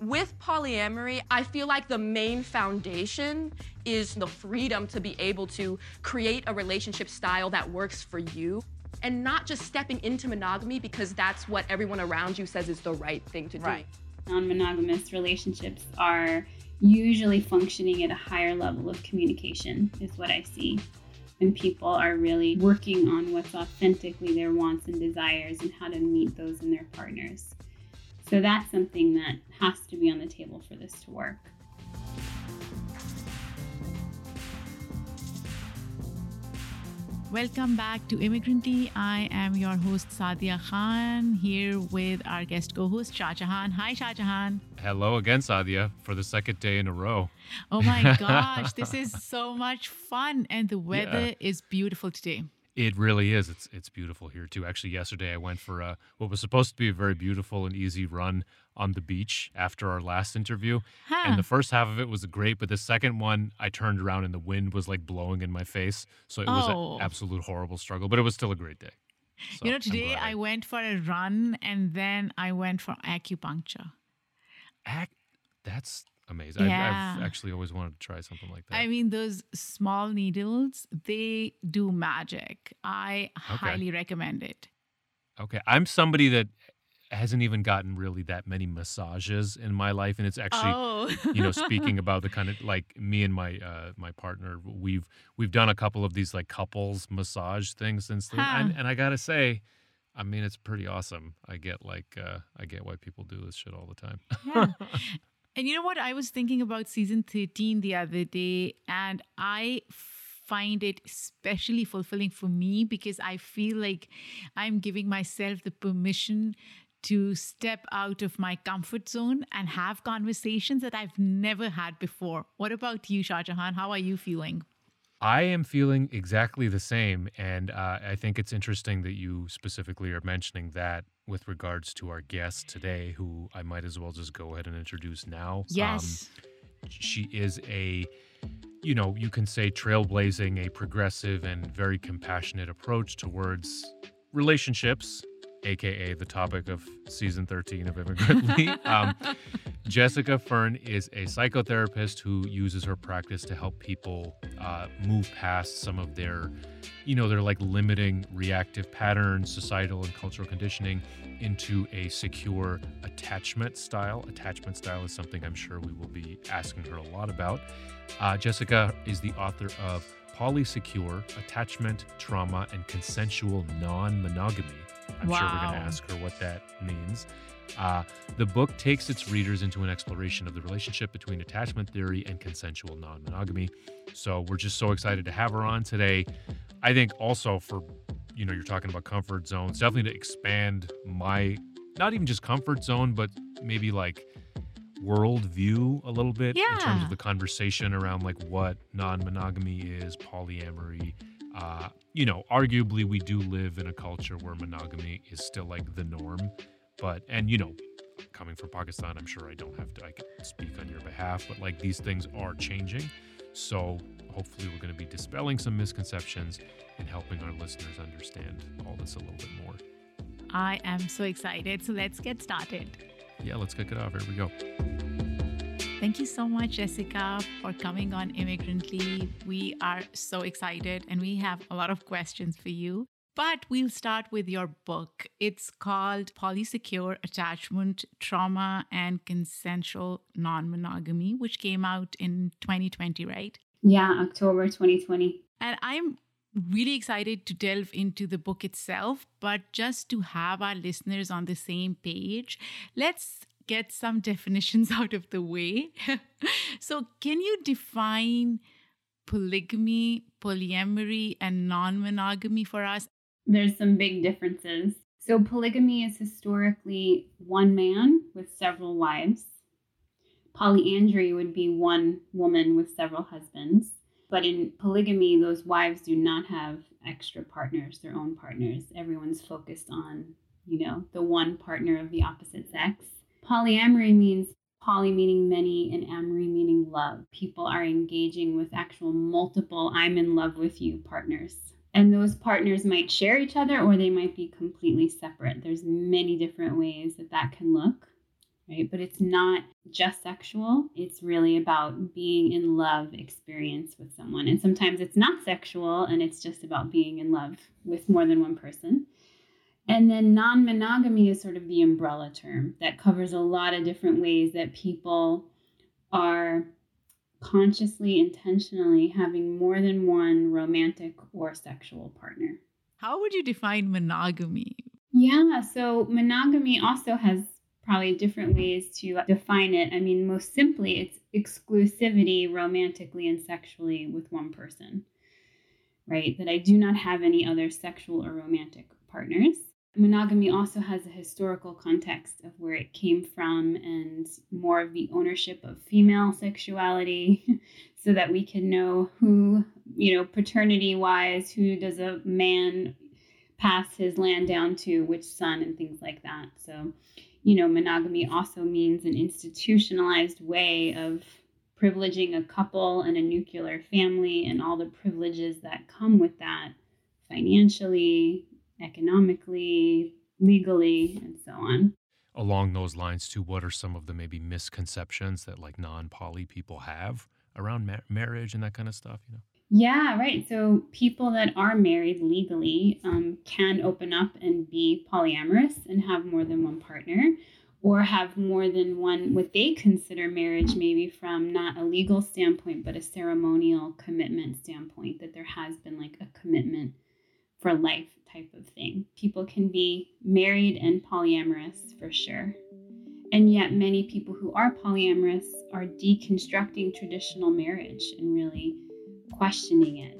With polyamory, I feel like the main foundation is the freedom to be able to create a relationship style that works for you and not just stepping into monogamy because that's what everyone around you says is the right thing to do. Right. Non monogamous relationships are usually functioning at a higher level of communication, is what I see. When people are really working on what's authentically their wants and desires and how to meet those in their partners. So that's something that has to be on the table for this to work. Welcome back to Immigrantly. I am your host Saadia Khan here with our guest co-host Shahjehan. Hi Shahjehan. Hello again, Saadia, for the second day in a row. Oh my gosh, this is so much fun and the weather yeah. is beautiful today. It really is. It's it's beautiful here too. Actually, yesterday I went for a, what was supposed to be a very beautiful and easy run on the beach after our last interview. Huh. And the first half of it was great, but the second one I turned around and the wind was like blowing in my face, so it was oh. an absolute horrible struggle. But it was still a great day. So you know, today I went for a run and then I went for acupuncture. Ac- that's amazing. Yeah. I've, I've, actually always wanted to try something like that. I mean, those small needles, they do magic. I okay. highly recommend it. Okay. I'm somebody that hasn't even gotten really that many massages in my life and it's actually oh. you know speaking about the kind of like me and my uh my partner we've we've done a couple of these like couples massage things since huh. and, and i gotta say I mean, it's pretty awesome. I get like, uh, I get why people do this shit all the time. yeah. And you know what? I was thinking about season 13 the other day, and I find it especially fulfilling for me because I feel like I'm giving myself the permission to step out of my comfort zone and have conversations that I've never had before. What about you, Shahjehan? How are you feeling? I am feeling exactly the same. And uh, I think it's interesting that you specifically are mentioning that with regards to our guest today, who I might as well just go ahead and introduce now. Yes. Um, she is a, you know, you can say trailblazing, a progressive and very compassionate approach towards relationships aka the topic of season 13 of Immigrantly. um, Jessica Fern is a psychotherapist who uses her practice to help people uh, move past some of their, you know, their like limiting reactive patterns, societal and cultural conditioning into a secure attachment style. Attachment style is something I'm sure we will be asking her a lot about. Uh, Jessica is the author of Polysecure Attachment, Trauma, and Consensual Non Monogamy I'm wow. sure we're going to ask her what that means. Uh, the book takes its readers into an exploration of the relationship between attachment theory and consensual non monogamy. So we're just so excited to have her on today. I think also for, you know, you're talking about comfort zones, definitely to expand my, not even just comfort zone, but maybe like worldview a little bit yeah. in terms of the conversation around like what non monogamy is, polyamory uh, you know, arguably we do live in a culture where monogamy is still like the norm. But, and you know, coming from Pakistan, I'm sure I don't have to I can speak on your behalf, but like these things are changing. So hopefully we're going to be dispelling some misconceptions and helping our listeners understand all this a little bit more. I am so excited. So let's get started. Yeah, let's kick it off. Here we go. Thank you so much, Jessica, for coming on Immigrantly. We are so excited and we have a lot of questions for you. But we'll start with your book. It's called Polysecure Attachment, Trauma, and Consensual Non Monogamy, which came out in 2020, right? Yeah, October 2020. And I'm really excited to delve into the book itself, but just to have our listeners on the same page, let's get some definitions out of the way. so, can you define polygamy, polyamory, and non monogamy for us? There's some big differences. So, polygamy is historically one man with several wives. Polyandry would be one woman with several husbands. But in polygamy, those wives do not have extra partners, their own partners. Everyone's focused on, you know, the one partner of the opposite sex. Polyamory means poly meaning many and amory meaning love. People are engaging with actual multiple I'm in love with you partners. And those partners might share each other or they might be completely separate. There's many different ways that that can look. right? But it's not just sexual. It's really about being in love experience with someone. And sometimes it's not sexual and it's just about being in love with more than one person. And then non monogamy is sort of the umbrella term that covers a lot of different ways that people are consciously, intentionally having more than one romantic or sexual partner. How would you define monogamy? Yeah, so monogamy also has probably different ways to define it. I mean, most simply, it's exclusivity romantically and sexually with one person, right? That I do not have any other sexual or romantic partners. Monogamy also has a historical context of where it came from and more of the ownership of female sexuality so that we can know who, you know, paternity wise, who does a man pass his land down to, which son, and things like that. So, you know, monogamy also means an institutionalized way of privileging a couple and a nuclear family and all the privileges that come with that financially, economically, legally, and so on. Along those lines, too, what are some of the maybe misconceptions that like non poly people have around ma- marriage and that kind of stuff? You know. Yeah, right. So people that are married legally um, can open up and be polyamorous and have more than one partner or have more than one, what they consider marriage, maybe from not a legal standpoint, but a ceremonial commitment standpoint, that there has been like a commitment for life type of thing. People can be married and polyamorous for sure. And yet, many people who are polyamorous are deconstructing traditional marriage and really questioning it,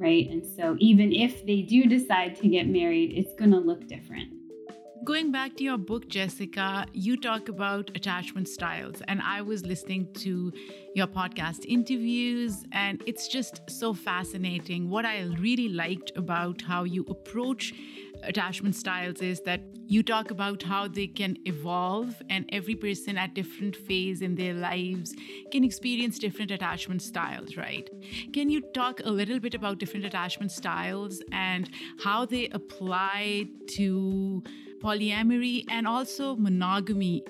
right? And so, even if they do decide to get married, it's going to look different. Going back to your book, Jessica, you talk about attachment styles, and I was listening to your podcast interviews, and it's just so fascinating. What I really liked about how you approach attachment styles is that you talk about how they can evolve and every person at different phase in their lives can experience different attachment styles right can you talk a little bit about different attachment styles and how they apply to polyamory and also monogamy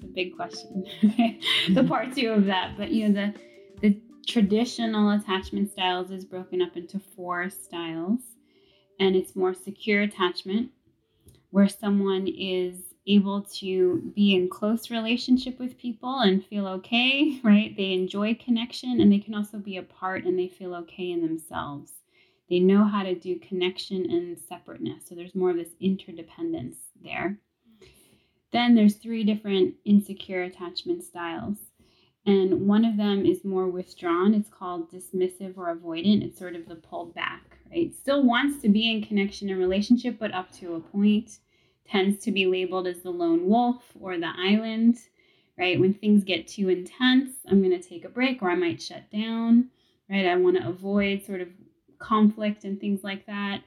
the big question the part two of that but you know the the traditional attachment styles is broken up into four styles and it's more secure attachment where someone is able to be in close relationship with people and feel okay, right? They enjoy connection and they can also be apart and they feel okay in themselves. They know how to do connection and separateness. So there's more of this interdependence there. Then there's three different insecure attachment styles. And one of them is more withdrawn. It's called dismissive or avoidant. It's sort of the pulled back right? Still wants to be in connection and relationship, but up to a point. Tends to be labeled as the lone wolf or the island, right? When things get too intense, I'm going to take a break or I might shut down, right? I want to avoid sort of conflict and things like that.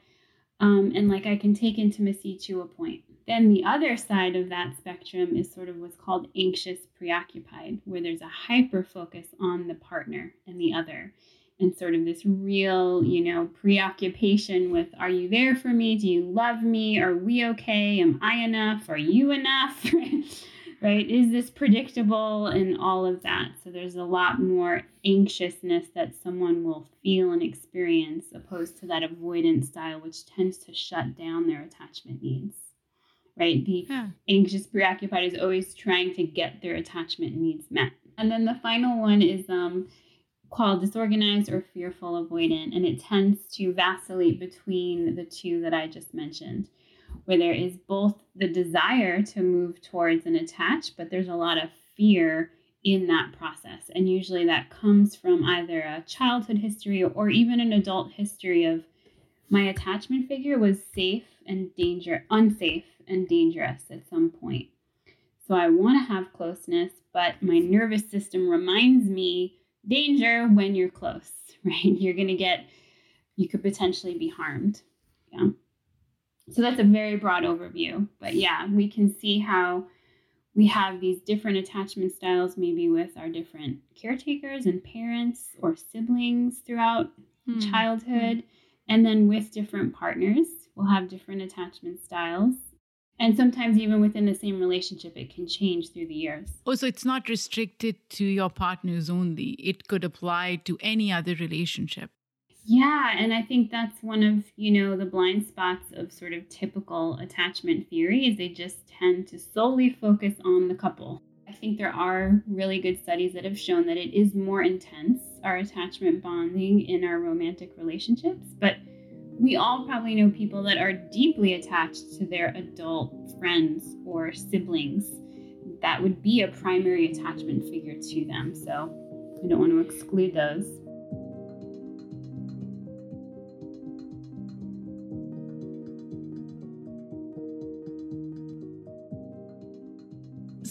Um, and like I can take intimacy to a point. Then the other side of that spectrum is sort of what's called anxious preoccupied, where there's a hyper focus on the partner and the other and sort of this real, you know, preoccupation with are you there for me? Do you love me? Are we okay? Am I enough? Are you enough? right? Is this predictable and all of that? So there's a lot more anxiousness that someone will feel and experience opposed to that avoidance style, which tends to shut down their attachment needs. Right? The yeah. anxious preoccupied is always trying to get their attachment needs met. And then the final one is um called disorganized or fearful avoidant, and it tends to vacillate between the two that I just mentioned, where there is both the desire to move towards and attach, but there's a lot of fear in that process. And usually that comes from either a childhood history or even an adult history of my attachment figure was safe and danger unsafe and dangerous at some point. So I want to have closeness, but my nervous system reminds me danger when you're close, right? You're going to get, you could potentially be harmed. Yeah. So that's a very broad overview. But yeah, we can see how we have these different attachment styles, maybe with our different caretakers and parents or siblings throughout hmm. childhood. And then with different partners, we'll have different attachment styles. And sometimes, even within the same relationship, it can change through the years. Oh, so it's not restricted to your partners only, it could apply to any other relationship. Yeah, and I think that's one of, you know, the blind spots of sort of typical attachment theory is they just tend to solely focus on the couple. I think there are really good studies that have shown that it is more intense, our attachment bonding in our romantic relationships, but we all probably know people that are deeply attached to their adult friends or siblings. That would be a primary attachment figure to them. So I don't want to exclude those.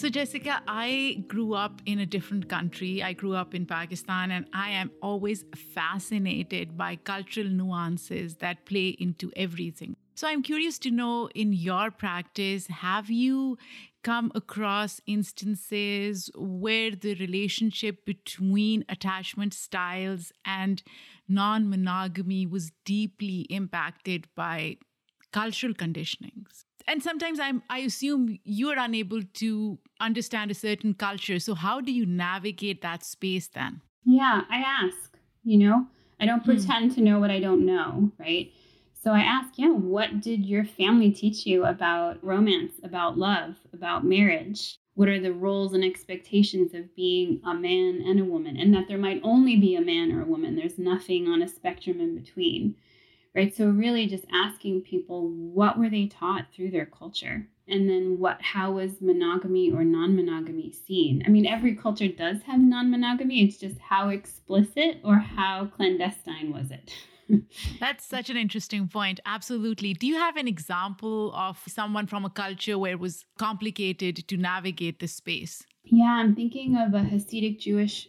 So, Jessica, I grew up in a different country. I grew up in Pakistan, and I am always fascinated by cultural nuances that play into everything. So, I'm curious to know in your practice, have you come across instances where the relationship between attachment styles and non monogamy was deeply impacted by cultural conditionings? And sometimes i'm i assume you're unable to understand a certain culture. So how do you navigate that space then? Yeah i ask you know? I don't hmm. pretend to know what i don't know right? So i ask yeah what did your family teach you about romance about love about marriage? What are the roles and expectations of being a man and a woman? And that there might only be a man or a woman. There's nothing on a spectrum in between right so really just asking people what were they taught through their culture and then what how was monogamy or non-monogamy seen i mean every culture does have non-monogamy it's just how explicit or how clandestine was it That's such an interesting point. Absolutely. Do you have an example of someone from a culture where it was complicated to navigate this space? Yeah, I'm thinking of a Hasidic Jewish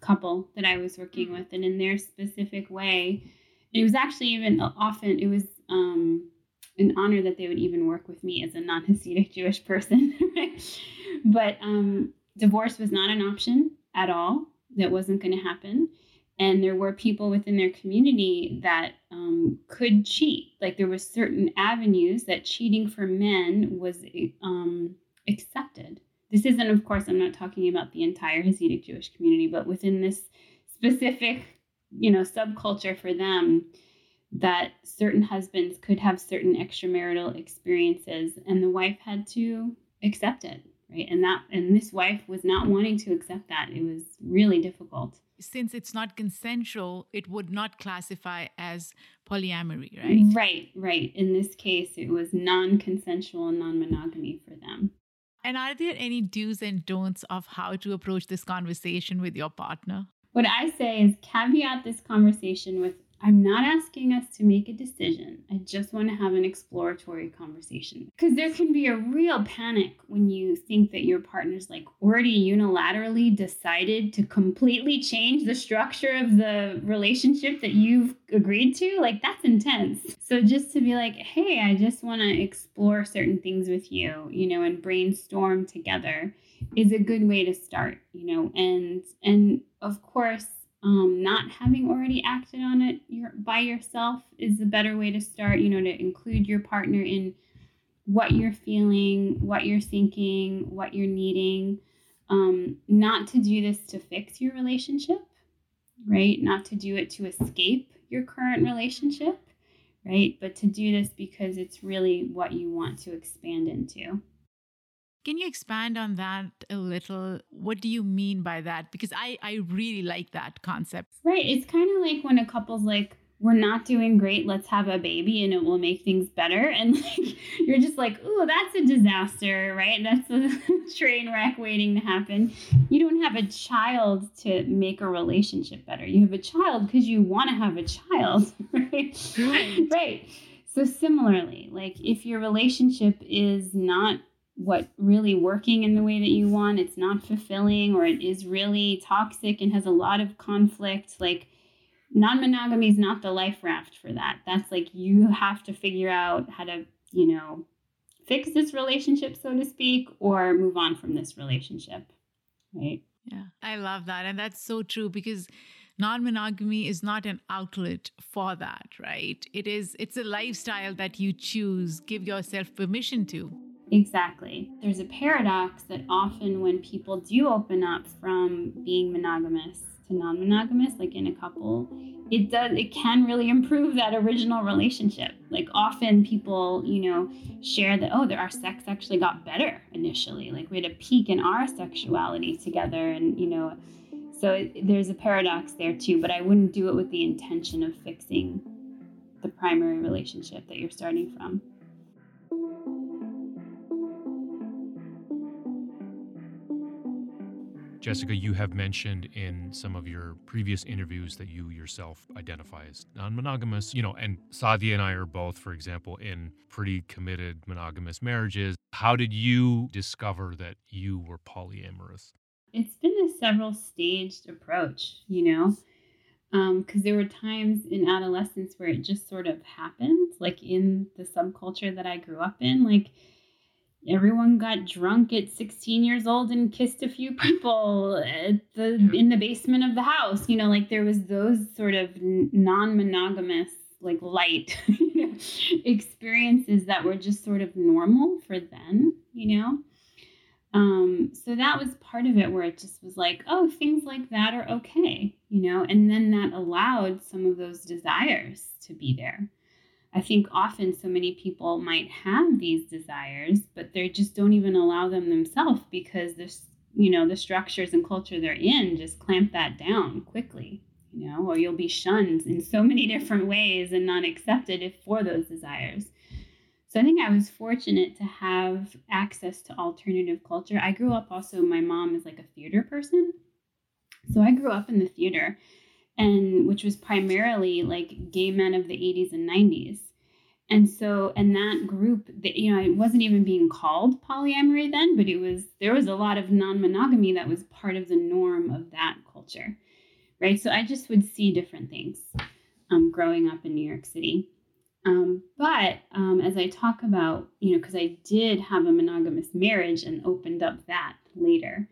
couple that I was working hmm. with, and in their specific way, it was actually even often it was um, an honor that they would even work with me as a non-Hasidic Jewish person. but um, divorce was not an option at all. That wasn't going to happen. And there were people within their community that um, could cheat. Like there were certain avenues that cheating for men was um, accepted. This isn't, of course, I'm not talking about the entire Hasidic Jewish community, but within this specific you know subculture for them that certain husbands could have certain extramarital experiences and the wife had to accept it right? And that and this wife was not wanting to accept that. It was really difficult. Since it's not consensual it would not classify as polyamory right? Right right. In this case it was non-consensual non-monogamy for them. And are there any do's and don'ts of how to approach this conversation with your partner what I say is caveat this conversation with I'm not asking us to make a decision. I just want to have an exploratory conversation. Because there can be a real panic when you think that your partner's like already unilaterally decided to completely change the structure of the relationship that you've agreed to. Like, that's intense. So, just to be like, hey, I just want to explore certain things with you, you know, and brainstorm together is a good way to start, you know, and, and of course, um, not having already acted on it your, by yourself is a better way to start you know to include your partner in what you're feeling what you're thinking what you're needing um, not to do this to fix your relationship right? Not to do it to escape your current relationship right? But to do this because it's really what you want to expand into can you expand on that a little? What do you mean by that? Because I, I really like that concept. Right. It's kind of like when a couple's like, we're not doing great, let's have a baby and it will make things better. And like you're just like, oh, that's a disaster, right? That's a train wreck waiting to happen. You don't have a child to make a relationship better. You have a child because you want to have a child, right? Right. right. So similarly, like if your relationship is not what really working in the way that you want. It's not fulfilling or it is really toxic and has a lot of conflict. Like non-monogamy is not the life raft for that. That's like you have to figure out how to you know fix this relationship so to speak or move on from this relationship right? Yeah. I love that and that's so true because non-monogamy is not an outlet for that right? It is it's a lifestyle that you choose give yourself permission to exactly. There's a paradox that often when people do open up from being monogamous to non-monogamous like in a couple it does it can really improve that original relationship. Like often people you know share that oh our sex actually got better initially. Like we had a peak in our sexuality together and you know so it, there's a paradox there too but i wouldn't do it with the intention of fixing the primary relationship that you're starting from Jessica, you have mentioned in some of your previous interviews that you yourself identify as non monogamous, you know, and Saadia and I are both, for example, in pretty committed monogamous marriages. How did you discover that you were polyamorous? It's been a several staged approach, you know, because um, there were times in adolescence where it just sort of happened, like in the subculture that I grew up in. Like, everyone got drunk at 16 years old and kissed a few people at the in the basement of the house you know like there was those sort of non-monogamous like light experiences that were just sort of normal for then you know? Um so that was part of it where it just was like oh things like that are okay you know? And then that allowed some of those desires to be there I think often so many people might have these desires, but they just don't even allow them themselves because there's, you know, the structures and culture they're in just clamp that down quickly, you know, or you'll be shunned in so many different ways and not accepted if for those desires. So I think I was fortunate to have access to alternative culture. I grew up also, my mom is like a theater person. So I grew up in the theater and which was primarily like gay men of the 80s and 90s and so and that group that you know it wasn't even being called polyamory then but it was there was a lot of non-monogamy that was part of the norm of that culture right? So i just would see different things um, growing up in new york city. Um, but um, as i talk about you know because i did have a monogamous marriage and opened up that later.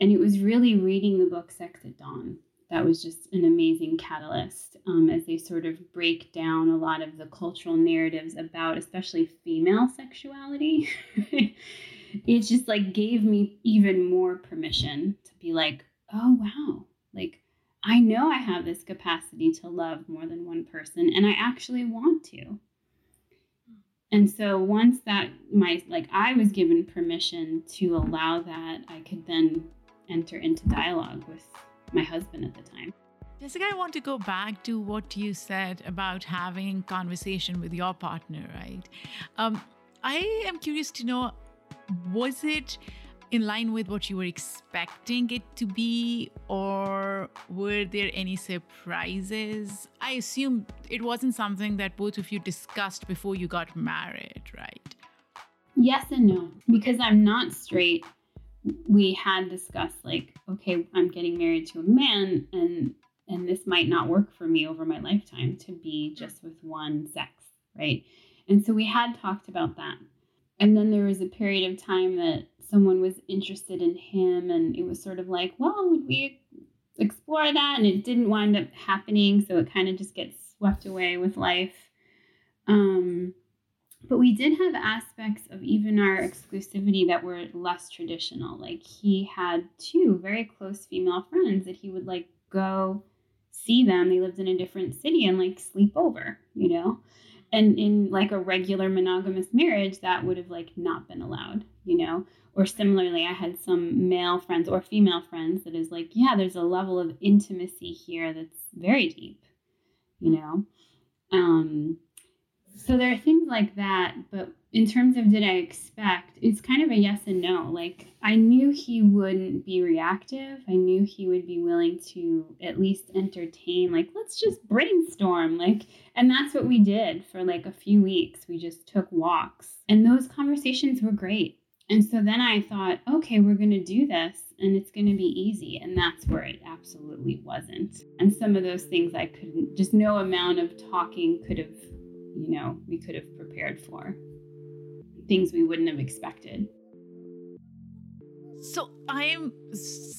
And it was really reading the book sex at dawn that was just an amazing catalyst um, as they sort of break down a lot of the cultural narratives about especially female sexuality. It just like gave me even more permission to be like oh wow. Like i know i have this capacity to love more than one person and i actually want to. And so once that my like i was given permission to allow that i could then enter into dialogue with my husband at the time. Jessica, I want to go back to what you said about having conversation with your partner, right? Um, I am curious to know, was it in line with what you were expecting it to be, or were there any surprises? I assume it wasn't something that both of you discussed before you got married, right? Yes and no, because I'm not straight we had discussed like okay i'm getting married to a man and and this might not work for me over my lifetime to be just with one sex right? And so we had talked about that. And then there was a period of time that someone was interested in him and it was sort of like well would we explore that? And it didn't wind up happening. So it kind of just gets swept away with life. Um but we did have aspects of even our exclusivity that were less traditional. Like he had two very close female friends that he would like go see them. They lived in a different city and like sleep over, you know? And in like a regular monogamous marriage, that would have like not been allowed, you know? Or similarly, I had some male friends or female friends that is like, yeah, there's a level of intimacy here that's very deep, you know? Um, so there are things like that, but in terms of did I expect, it's kind of a yes and no. Like I knew he wouldn't be reactive. I knew he would be willing to at least entertain, like, let's just brainstorm. Like, and that's what we did for like a few weeks. We just took walks. And those conversations were great. And so then I thought, okay, we're going to do this and it's going to be easy. And that's where it absolutely wasn't. And some of those things I couldn't, just no amount of talking could have you know, we could have prepared for. Things we wouldn't have expected. So I am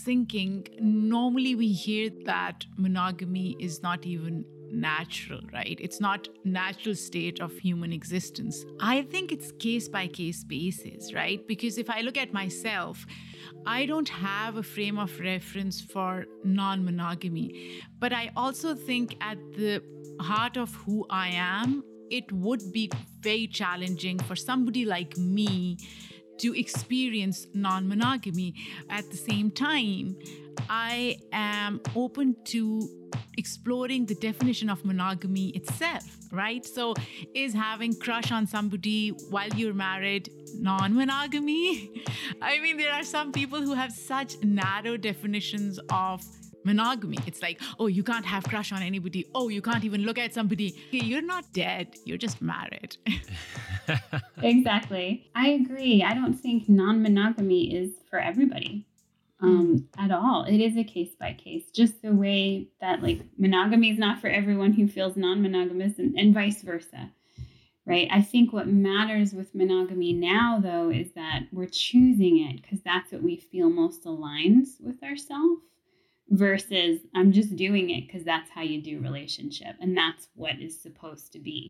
thinking normally we hear that monogamy is not even natural, right? It's not natural state of human existence. I think it's case by case basis, right? Because if I look at myself, I don't have a frame of reference for non-monogamy, but I also think at the heart of who I am, it would be very challenging for somebody like me to experience non monogamy. At the same time, I am open to exploring the definition of monogamy itself, right? So, is having crush on somebody while you're married non monogamy? I mean, there are some people who have such narrow definitions of monogamy. It's like, oh, you can't have crush on anybody. Oh, you can't even look at somebody. You're not dead. You're just married. exactly. I agree. I don't think non-monogamy is for everybody um, mm. at all. It is a case by case, just the way that like monogamy is not for everyone who feels non-monogamous and, and vice versa. Right. I think what matters with monogamy now, though, is that we're choosing it because that's what we feel most aligns with ourselves versus I'm just doing it because that's how you do relationship and that's what is supposed to be.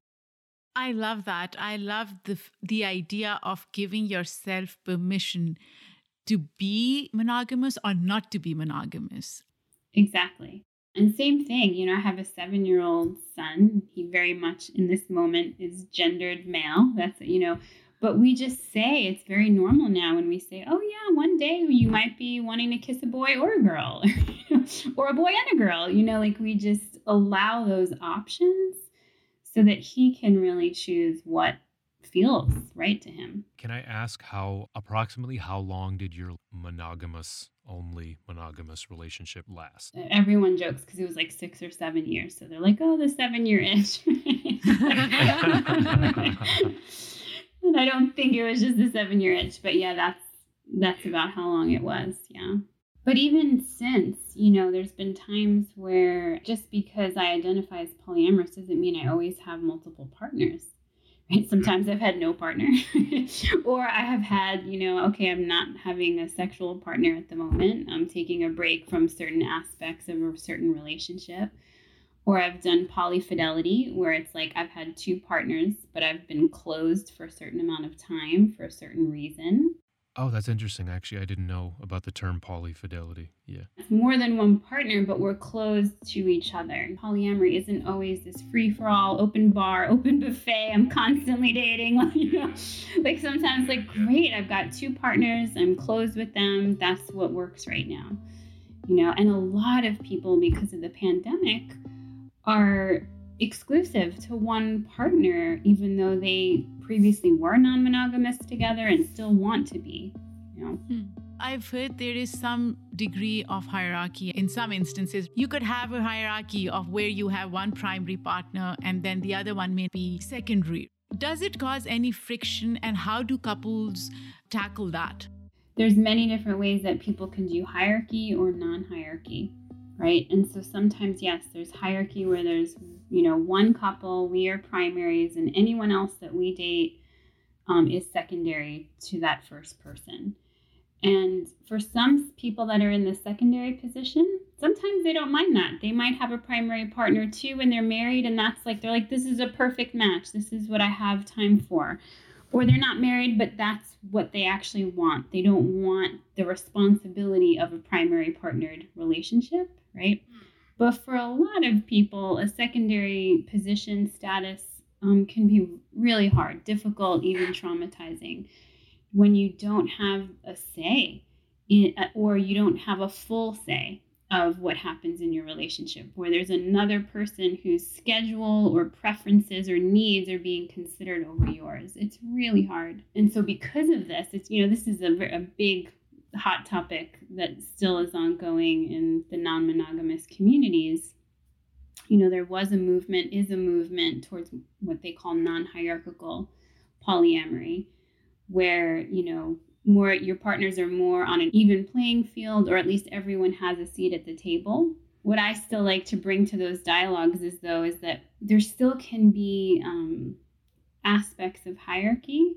I love that. I love the the idea of giving yourself permission to be monogamous or not to be monogamous. Exactly. And same thing, you know, I have a seven year old son. He very much in this moment is gendered male. That's, you know, but we just say it's very normal now when we say, oh, yeah, one day you might be wanting to kiss a boy or a girl, or a boy and a girl. You know, like we just allow those options so that he can really choose what feels right to him. Can I ask how approximately how long did your monogamous only monogamous relationship last? Everyone jokes because it was like six or seven years. So they're like, oh, the seven year itch. and I don't think it was just the seven year itch, but yeah, that's that's about how long it was. Yeah. But even since, you know, there's been times where just because I identify as polyamorous doesn't mean I always have multiple partners. Right? Sometimes I've had no partner, or I have had, you know, okay, I'm not having a sexual partner at the moment. I'm taking a break from certain aspects of a certain relationship or I've done polyfidelity, where it's like I've had two partners, but I've been closed for a certain amount of time for a certain reason. Oh, that's interesting. Actually, I didn't know about the term polyfidelity. Yeah. It's more than one partner, but we're closed to each other. Polyamory isn't always this free for all, open bar, open buffet. I'm constantly dating. know, like sometimes, like, great, I've got two partners, I'm closed with them. That's what works right now. You know, and a lot of people, because of the pandemic, are exclusive to one partner, even though they previously were non monogamous together and still want to be. You know? Hmm. I've heard there is some degree of hierarchy. In some instances, you could have a hierarchy of where you have one primary partner and then the other one may be secondary. Does it cause any friction and how do couples tackle that? There's many different ways that people can do hierarchy or non-hierarchy right? And so sometimes, yes, there's hierarchy where there's, you know, one couple, we are primaries, and anyone else that we date um, is secondary to that first person. And for some people that are in the secondary position, sometimes they don't mind that. They might have a primary partner too when they're married, and that's like, they're like, this is a perfect match. This is what I have time for. Or they're not married, but that's what they actually want. They don't want the responsibility of a primary partnered relationship right? But for a lot of people, a secondary position status um, can be really hard, difficult, even traumatizing when you don't have a say in, uh, or you don't have a full say of what happens in your relationship, where there's another person whose schedule or preferences or needs are being considered over yours. It's really hard. And so, because of this, it's, you know, this is a, a big hot topic that still is ongoing in the non monogamous communities. You know, there was a movement, is a movement towards what they call non hierarchical polyamory, where, you know, more your partners are more on an even playing field, or at least everyone has a seat at the table. What I still like to bring to those dialogues is, though, is that there still can be um, aspects of hierarchy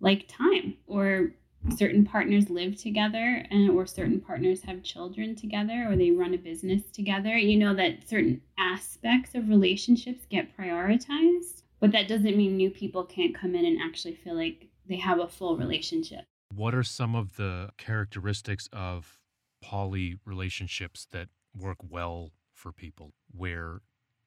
like time or certain partners live together and or certain partners have children together or they run a business together you know that certain aspects of relationships get prioritized but that doesn't mean new people can't come in and actually feel like they have a full relationship. What are some of the characteristics of poly relationships that work well for people where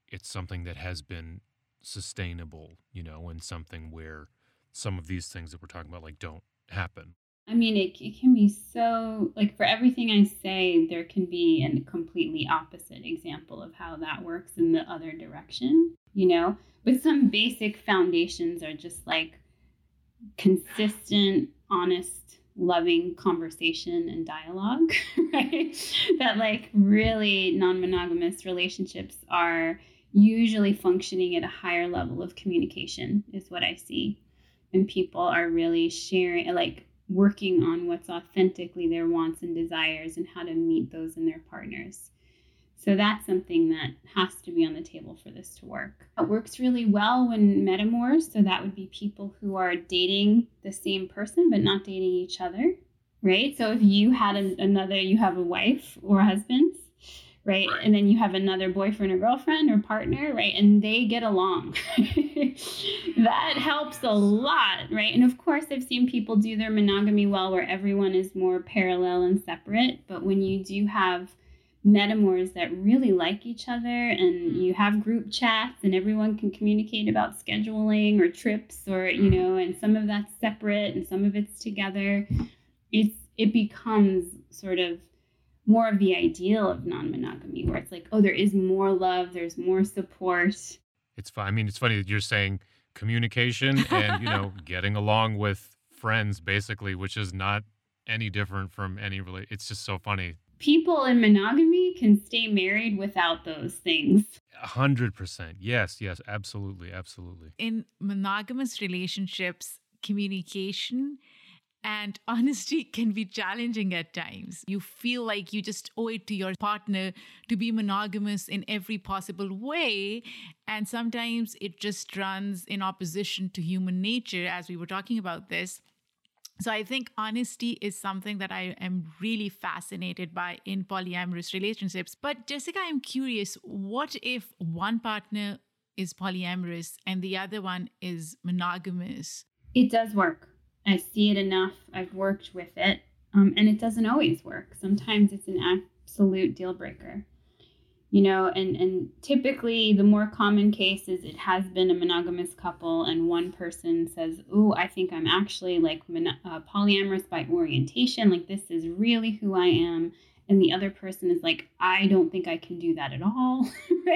it's something that has been sustainable you know and something where some of these things that we're talking about like don't happen I mean, it, it can be so, like, for everything I say, there can be a completely opposite example of how that works in the other direction, you know? But some basic foundations are just like consistent, honest, loving conversation and dialogue, right? that, like, really non monogamous relationships are usually functioning at a higher level of communication, is what I see. And people are really sharing, like, working on what's authentically their wants and desires and how to meet those in their partners. So that's something that has to be on the table for this to work. It works really well when metamors, so that would be people who are dating the same person but not dating each other, right? So if you had another, you have a wife or a husband, right? right? And then you have another boyfriend or girlfriend or partner, right? And they get along. that helps a lot, right? And of course, I've seen people do their monogamy well where everyone is more parallel and separate. But when you do have metamors that really like each other and mm-hmm. you have group chats and everyone can communicate about scheduling or trips or you mm-hmm. know and some of that's separate and some of it's together it's it becomes sort of more of the ideal of non-monogamy where it's like oh there is more love there's more support. It's fine i mean it's funny that you're saying communication and you know getting along with friends basically which is not any different from any relate it's just so funny. People in monogamy can stay married without those things. A 100% yes yes absolutely absolutely. In monogamous relationships communication and honesty can be challenging at times. You feel like you just owe it to your partner to be monogamous in every possible way. And sometimes it just runs in opposition to human nature, as we were talking about this. So I think honesty is something that I am really fascinated by in polyamorous relationships. But Jessica, I'm curious what if one partner is polyamorous and the other one is monogamous? It does work I see it enough. I've worked with it. Um, and it doesn't always work. Sometimes it's an absolute deal breaker. You know, and, and typically the more common case is it has been a monogamous couple, and one person says, Oh, I think I'm actually like uh, polyamorous by orientation. Like, this is really who I am. And the other person is like, I don't think I can do that at all.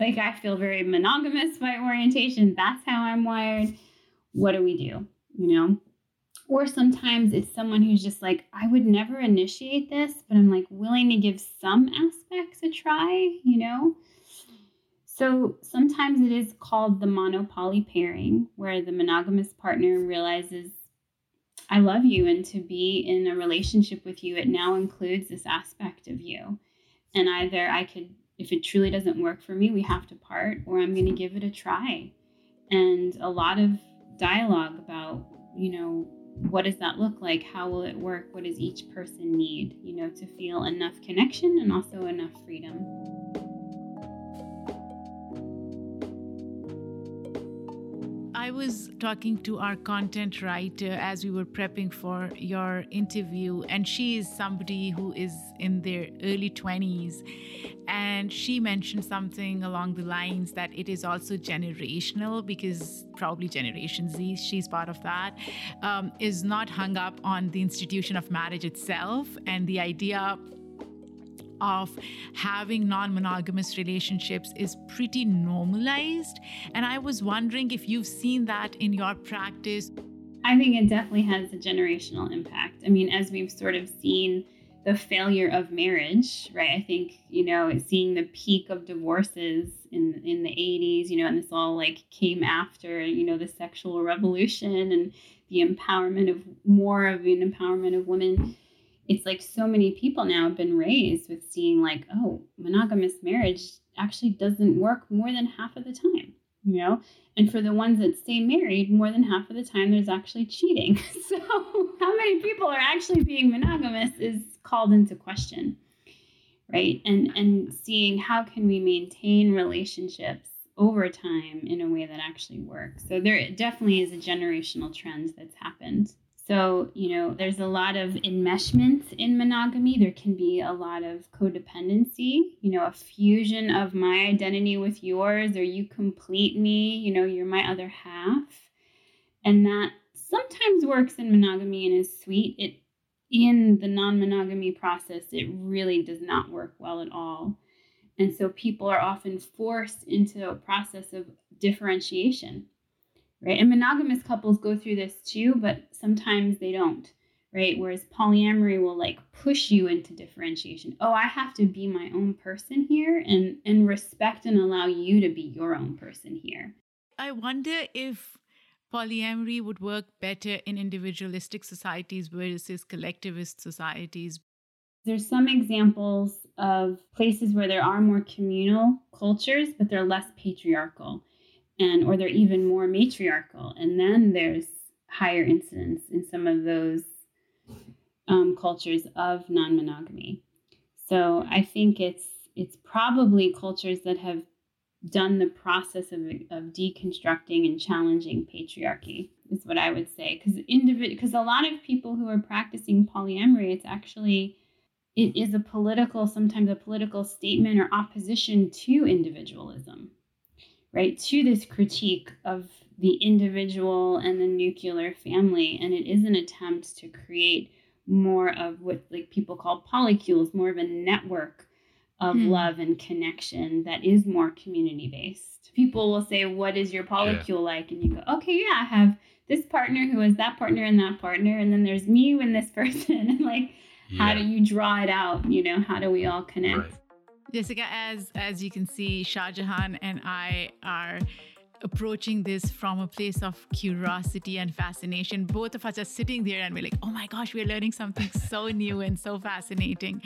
like, I feel very monogamous by orientation. That's how I'm wired. What do we do? You know? Or sometimes it's someone who's just like, I would never initiate this, but I'm like willing to give some aspects a try, you know? So sometimes it is called the monopoly pairing, where the monogamous partner realizes, I love you, and to be in a relationship with you, it now includes this aspect of you. And either I could, if it truly doesn't work for me, we have to part, or I'm going to give it a try. And a lot of dialogue about, you know, what does that look like? How will it work? What does each person need, you know, to feel enough connection and also enough freedom? I was talking to our content writer as we were prepping for your interview, and she is somebody who is in their early 20s. And she mentioned something along the lines that it is also generational because probably Generation Z, she's part of that, um, is not hung up on the institution of marriage itself and the idea of having non monogamous relationships is pretty normalized. And I was wondering if you've seen that in your practice. I think it definitely has a generational impact. I mean, as we've sort of seen the failure of marriage, right? I think, you know, seeing the peak of divorces in in the 80s, you know, and this all like came after, you know, the sexual revolution and the empowerment of more of an empowerment of women it's like so many people now have been raised with seeing like oh monogamous marriage actually doesn't work more than half of the time you know? And for the ones that stay married, more than half of the time there's actually cheating. So, how many people are actually being monogamous is called into question. Right? And and seeing how can we maintain relationships over time in a way that actually works. So there definitely is a generational trend that's happened. So, you know, there's a lot of enmeshment in monogamy. There can be a lot of codependency, you know, a fusion of my identity with yours, or you complete me, you know, you're my other half. And that sometimes works in monogamy and is sweet. It in the non-monogamy process, it really does not work well at all. And so people are often forced into a process of differentiation, right? And monogamous couples go through this too, but sometimes they don't, right? Whereas polyamory will like push you into differentiation. Oh, I have to be my own person here and and respect and allow you to be your own person here. I wonder if polyamory would work better in individualistic societies versus collectivist societies. There's some examples of places where there are more communal cultures, but they're less patriarchal and or they're even more matriarchal. And then there's higher incidence in some of those um, cultures of non-monogamy. So I think it's it's probably cultures that have done the process of, of deconstructing and challenging patriarchy is what I would say because individ because a lot of people who are practicing polyamory it's actually it is a political, sometimes a political statement or opposition to individualism, right? To this critique of the individual and the nuclear family. And it is an attempt to create more of what like people call polycules, more of a network of hmm. love and connection that is more community based. People will say, What is your polycule yeah. like? And you go, Okay, yeah, I have this partner who is that partner and that partner, and then there's me and this person. and like yeah. how do you draw it out you know how do we all connect right. Jessica as as you can see shahjehan and i are approaching this from a place of curiosity and fascination. Both of us are sitting there and we're like, oh my gosh, we're learning something so new and so fascinating.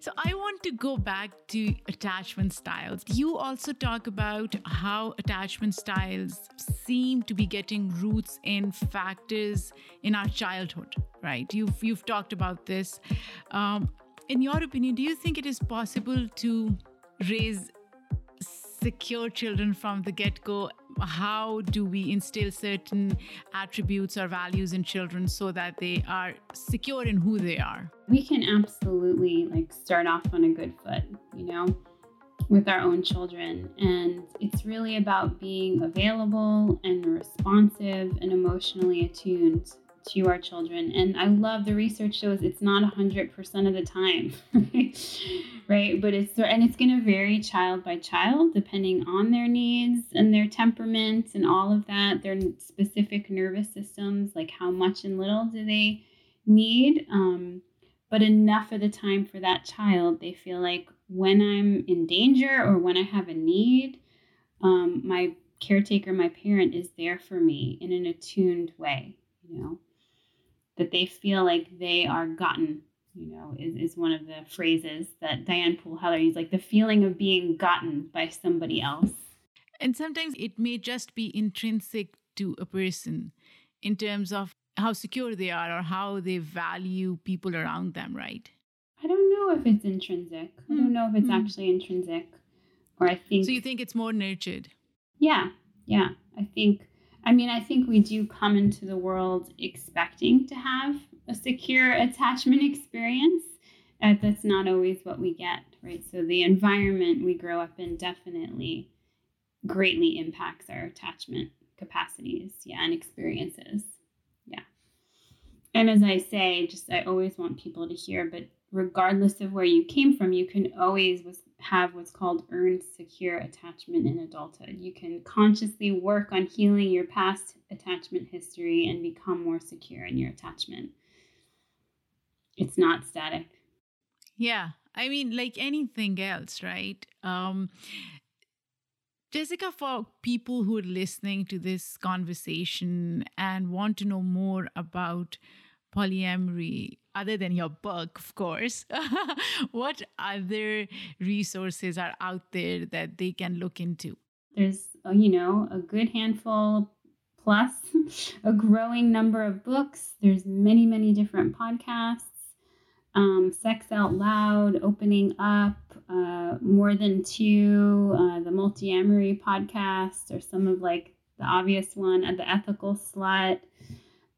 So I want to go back to attachment styles. You also talk about how attachment styles seem to be getting roots in factors in our childhood, right? You've you've talked about this. Um, in your opinion, do you think it is possible to raise secure children from the get-go? How do we instill certain attributes or values in children so that they are secure in who they are? We can absolutely like start off on a good foot you know with our own children. And it's really about being available and responsive and emotionally attuned to our children. And I love the research shows it's not 100% of the time, right? But it's, and it's going to vary child by child depending on their needs and their temperament and all of that, their specific nervous systems, like how much and little do they need. Um, but enough of the time for that child, they feel like when I'm in danger or when I have a need, um, my caretaker, my parent is there for me in an attuned way, you know that they feel like they are gotten you know is, is one of the phrases that diane poole heller used like the feeling of being gotten by somebody else. And sometimes it may just be intrinsic to a person in terms of how secure they are or how they value people around them right? I don't know if it's intrinsic. Mm. i don't know if it's mm. actually intrinsic or i think so you think it's more nurtured? Yeah. Yeah. I think I mean, I think we do come into the world expecting to have a secure attachment experience. Uh, that's not always what we get, right? So the environment we grow up in definitely greatly impacts our attachment capacities, yeah, and experiences. Yeah. And as I say, just I always want people to hear, but regardless of where you came from, you can always have what's called earned secure attachment in adulthood. You can consciously work on healing your past attachment history and become more secure in your attachment. It's not static. Yeah. I mean, like anything else, right? Um, Jessica, for people who are listening to this conversation and want to know more about polyamory, other than your book, of course, what other resources are out there that they can look into? There's uh, you know, a good handful plus, a growing number of books. There's many, many different podcasts. Um, Sex Out Loud opening up, uh, More Than Two, uh, the Multiamory podcast, or some of like the obvious one, uh, The Ethical Slut,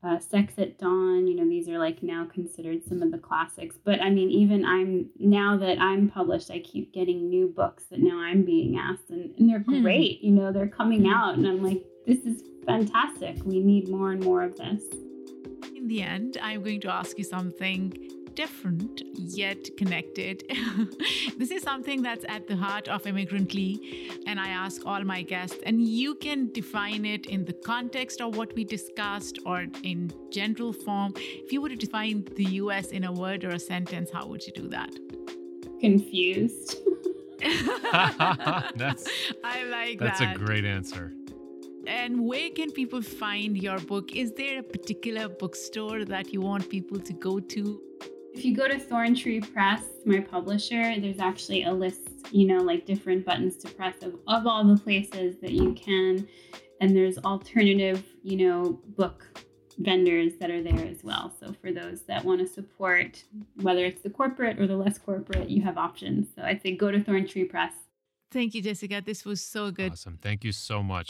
uh, Sex at Dawn. You know, these are like now considered some of the classics. But I mean, even I'm now that I'm published, I keep getting new books that now I'm being asked, and, and they're hmm. great. You know, they're coming out, and I'm like, this is fantastic. We need more and more of this. In the end, I'm going to ask you something different yet connected. this is something that's at the heart of Immigrantly, and I ask all my guests, and you can define it in the context of what we discussed or in general form. If you were to define the US in a word or a sentence, how would you do that? Confused. that's I like that. that's that. a great answer. And where can people find your book? Is there a particular bookstore that you want people to go to? If you go to Thornapple Press, my publisher, there's actually a list, you know, like different buttons to press of, of all the places that you can. And there's alternative, you know, book vendors that are there as well. So for those that want to support, whether it's the corporate or the less corporate, you have options. So I'd say go to Thornapple Press. Thank you, Jessica. This was so good. Awesome. Thank you so much.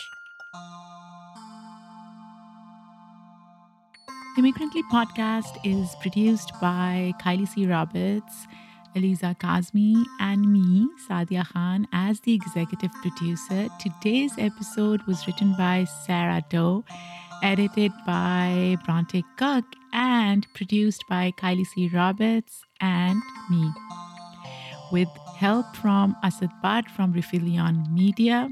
Immigrantly podcast is produced by Kylee C. Roberts, Aleeza Kazmi, and me, Saadia Khan, as the executive producer. Today's episode was written by Sarah Doh, edited by Bronte Cook, and produced by Kylee C. Roberts and me. With help from Asad Butt from Refilion Media.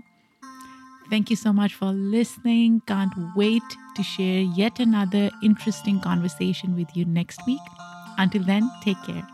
Thank you so much for listening. Can't wait to share yet another interesting conversation with you next week. Until then, take care.